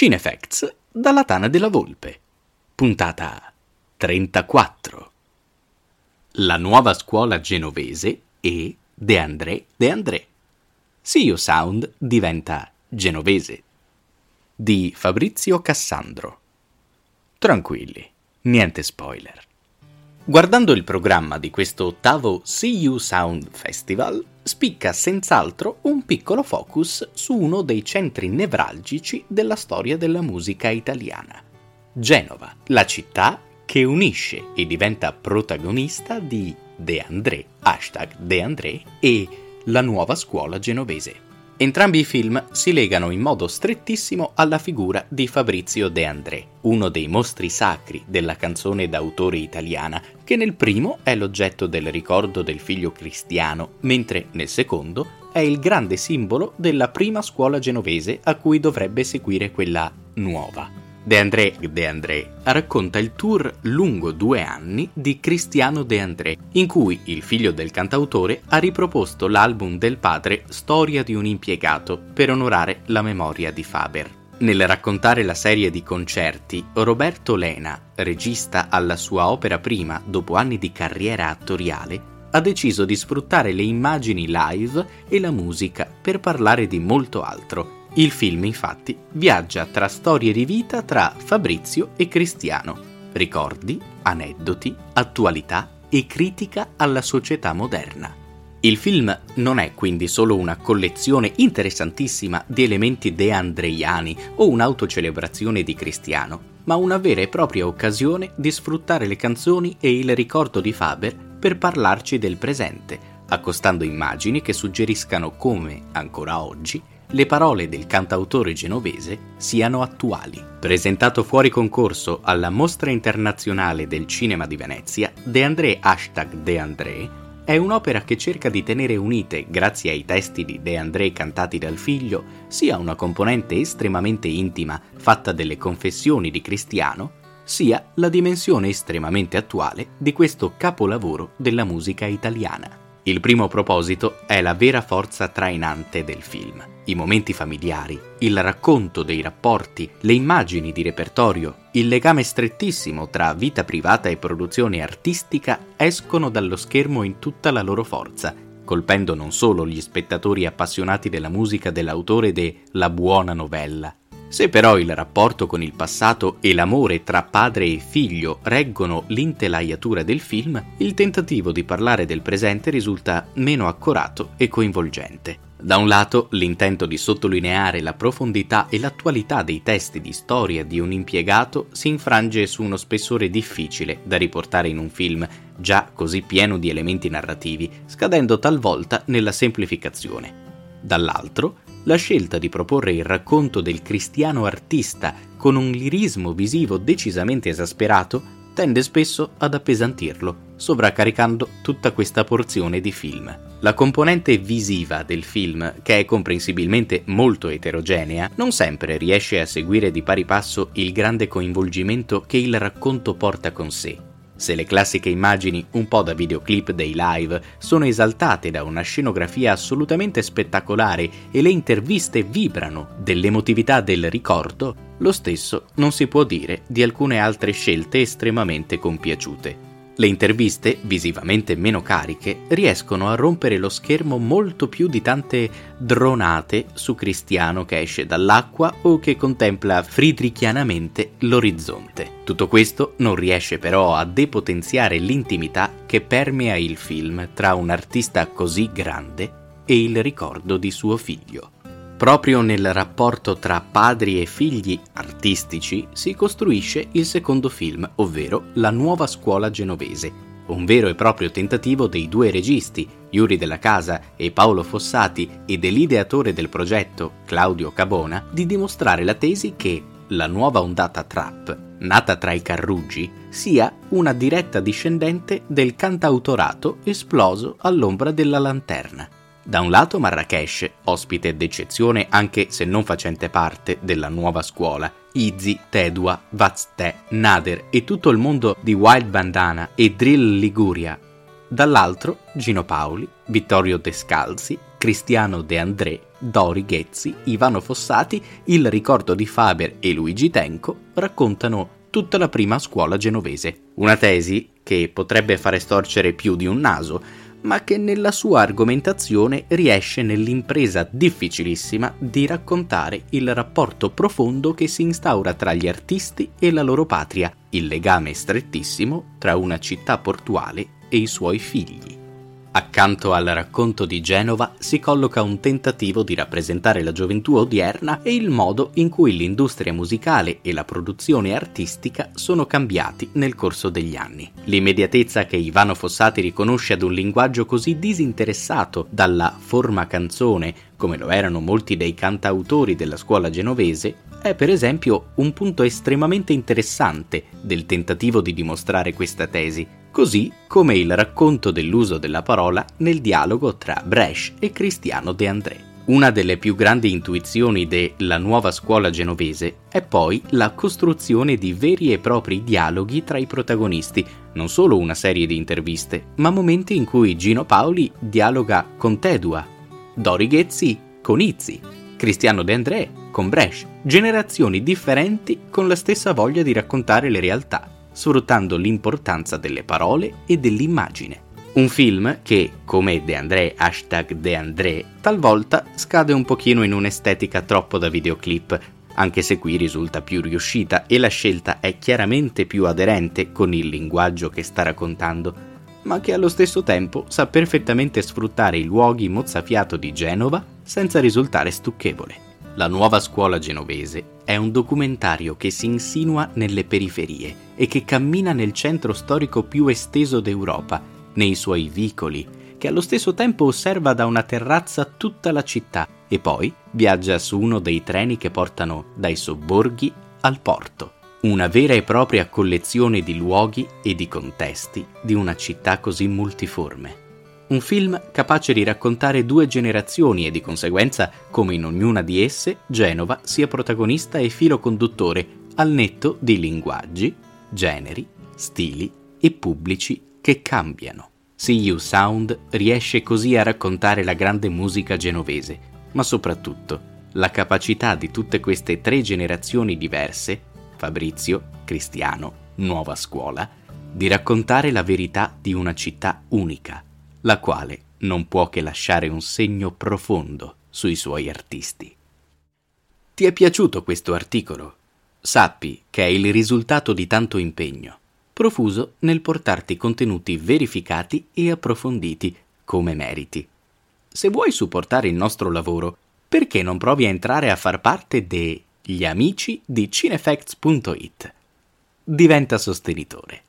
Cinefacts dalla Tana della Volpe. Puntata 34. La nuova scuola genovese e De André De André. You Sound diventa genovese. Di Fabrizio Cassandro. Tranquilli, niente spoiler. Guardando il programma di questo ottavo See You Sound Festival, spicca senz'altro un piccolo focus su uno dei centri nevralgici della storia della musica italiana. Genova, la città che unisce e diventa protagonista di De André, hashtag De André, e la nuova scuola genovese. Entrambi i film si legano in modo strettissimo alla figura di Fabrizio De André, uno dei mostri sacri della canzone d'autore italiana, che nel primo è l'oggetto del ricordo del figlio cristiano, mentre nel secondo è il grande simbolo della prima scuola genovese a cui dovrebbe seguire quella nuova. De André De André racconta il tour lungo due anni di Cristiano De André, in cui il figlio del cantautore ha riproposto l'album del padre Storia di un impiegato per onorare la memoria di Faber. Nel raccontare la serie di concerti, Roberto Lena, regista alla sua opera prima dopo anni di carriera attoriale, ha deciso di sfruttare le immagini live e la musica per parlare di molto altro il film infatti viaggia tra storie di vita tra Fabrizio e Cristiano, ricordi, aneddoti, attualità e critica alla società moderna. Il film non è quindi solo una collezione interessantissima di elementi deandreiani o un'autocelebrazione di Cristiano, ma una vera e propria occasione di sfruttare le canzoni e il ricordo di Faber per parlarci del presente, accostando immagini che suggeriscano come, ancora oggi, le parole del cantautore genovese siano attuali. Presentato fuori concorso alla Mostra Internazionale del Cinema di Venezia, De André Hashtag De André è un'opera che cerca di tenere unite, grazie ai testi di De André cantati dal figlio, sia una componente estremamente intima fatta delle confessioni di Cristiano, sia la dimensione estremamente attuale di questo capolavoro della musica italiana. Il primo proposito è la vera forza trainante del film. I momenti familiari, il racconto dei rapporti, le immagini di repertorio, il legame strettissimo tra vita privata e produzione artistica escono dallo schermo in tutta la loro forza, colpendo non solo gli spettatori appassionati della musica dell'autore de La buona novella, se però il rapporto con il passato e l'amore tra padre e figlio reggono l'intelaiatura del film, il tentativo di parlare del presente risulta meno accorato e coinvolgente. Da un lato, l'intento di sottolineare la profondità e l'attualità dei testi di storia di un impiegato si infrange su uno spessore difficile da riportare in un film già così pieno di elementi narrativi, scadendo talvolta nella semplificazione. Dall'altro, la scelta di proporre il racconto del cristiano artista con un lirismo visivo decisamente esasperato tende spesso ad appesantirlo, sovraccaricando tutta questa porzione di film. La componente visiva del film, che è comprensibilmente molto eterogenea, non sempre riesce a seguire di pari passo il grande coinvolgimento che il racconto porta con sé se le classiche immagini, un po' da videoclip dei live, sono esaltate da una scenografia assolutamente spettacolare e le interviste vibrano dell'emotività del ricordo, lo stesso non si può dire di alcune altre scelte estremamente compiaciute. Le interviste, visivamente meno cariche, riescono a rompere lo schermo molto più di tante dronate su Cristiano che esce dall'acqua o che contempla friedrichianamente l'orizzonte. Tutto questo non riesce però a depotenziare l'intimità che permea il film tra un artista così grande e il ricordo di suo figlio. Proprio nel rapporto tra padri e figli artistici si costruisce il secondo film, ovvero La nuova scuola genovese, un vero e proprio tentativo dei due registi, Yuri della Casa e Paolo Fossati, e dell'ideatore del progetto, Claudio Cabona, di dimostrare la tesi che la nuova ondata trap, nata tra i Carruggi, sia una diretta discendente del cantautorato esploso all'ombra della lanterna. Da un lato Marrakesh, ospite d'eccezione anche se non facente parte della nuova scuola, Izzy, Tedua, Vazte, Nader e tutto il mondo di Wild Bandana e Drill Liguria. Dall'altro Gino Paoli, Vittorio Descalzi, Cristiano De André, Dori Ghezzi, Ivano Fossati, il ricordo di Faber e Luigi Tenco raccontano tutta la prima scuola genovese. Una tesi che potrebbe fare storcere più di un naso, ma che nella sua argomentazione riesce nell'impresa difficilissima di raccontare il rapporto profondo che si instaura tra gli artisti e la loro patria, il legame strettissimo tra una città portuale e i suoi figli. Accanto al racconto di Genova si colloca un tentativo di rappresentare la gioventù odierna e il modo in cui l'industria musicale e la produzione artistica sono cambiati nel corso degli anni. L'immediatezza che Ivano Fossati riconosce ad un linguaggio così disinteressato dalla forma canzone, come lo erano molti dei cantautori della scuola genovese, è per esempio un punto estremamente interessante del tentativo di dimostrare questa tesi, così come il racconto dell'uso della parola nel dialogo tra Bresch e Cristiano De André. Una delle più grandi intuizioni della nuova scuola genovese è poi la costruzione di veri e propri dialoghi tra i protagonisti, non solo una serie di interviste, ma momenti in cui Gino Paoli dialoga con Tedua, Dori Ghezzi con Izzi, Cristiano De André con Bresch, generazioni differenti con la stessa voglia di raccontare le realtà sfruttando l'importanza delle parole e dell'immagine. Un film che, come De André hashtag De André, talvolta scade un pochino in un'estetica troppo da videoclip, anche se qui risulta più riuscita e la scelta è chiaramente più aderente con il linguaggio che sta raccontando, ma che allo stesso tempo sa perfettamente sfruttare i luoghi mozzafiato di Genova senza risultare stucchevole. La nuova scuola genovese è un documentario che si insinua nelle periferie e che cammina nel centro storico più esteso d'Europa, nei suoi vicoli, che allo stesso tempo osserva da una terrazza tutta la città e poi viaggia su uno dei treni che portano dai sobborghi al porto. Una vera e propria collezione di luoghi e di contesti di una città così multiforme. Un film capace di raccontare due generazioni e di conseguenza, come in ognuna di esse, Genova sia protagonista e filo conduttore, al netto di linguaggi, generi, stili e pubblici che cambiano. You Sound riesce così a raccontare la grande musica genovese, ma soprattutto la capacità di tutte queste tre generazioni diverse, Fabrizio, Cristiano, Nuova Scuola, di raccontare la verità di una città unica la quale non può che lasciare un segno profondo sui suoi artisti. Ti è piaciuto questo articolo? Sappi che è il risultato di tanto impegno, profuso nel portarti contenuti verificati e approfonditi come meriti. Se vuoi supportare il nostro lavoro, perché non provi a entrare a far parte degli amici di cinefacts.it? Diventa sostenitore.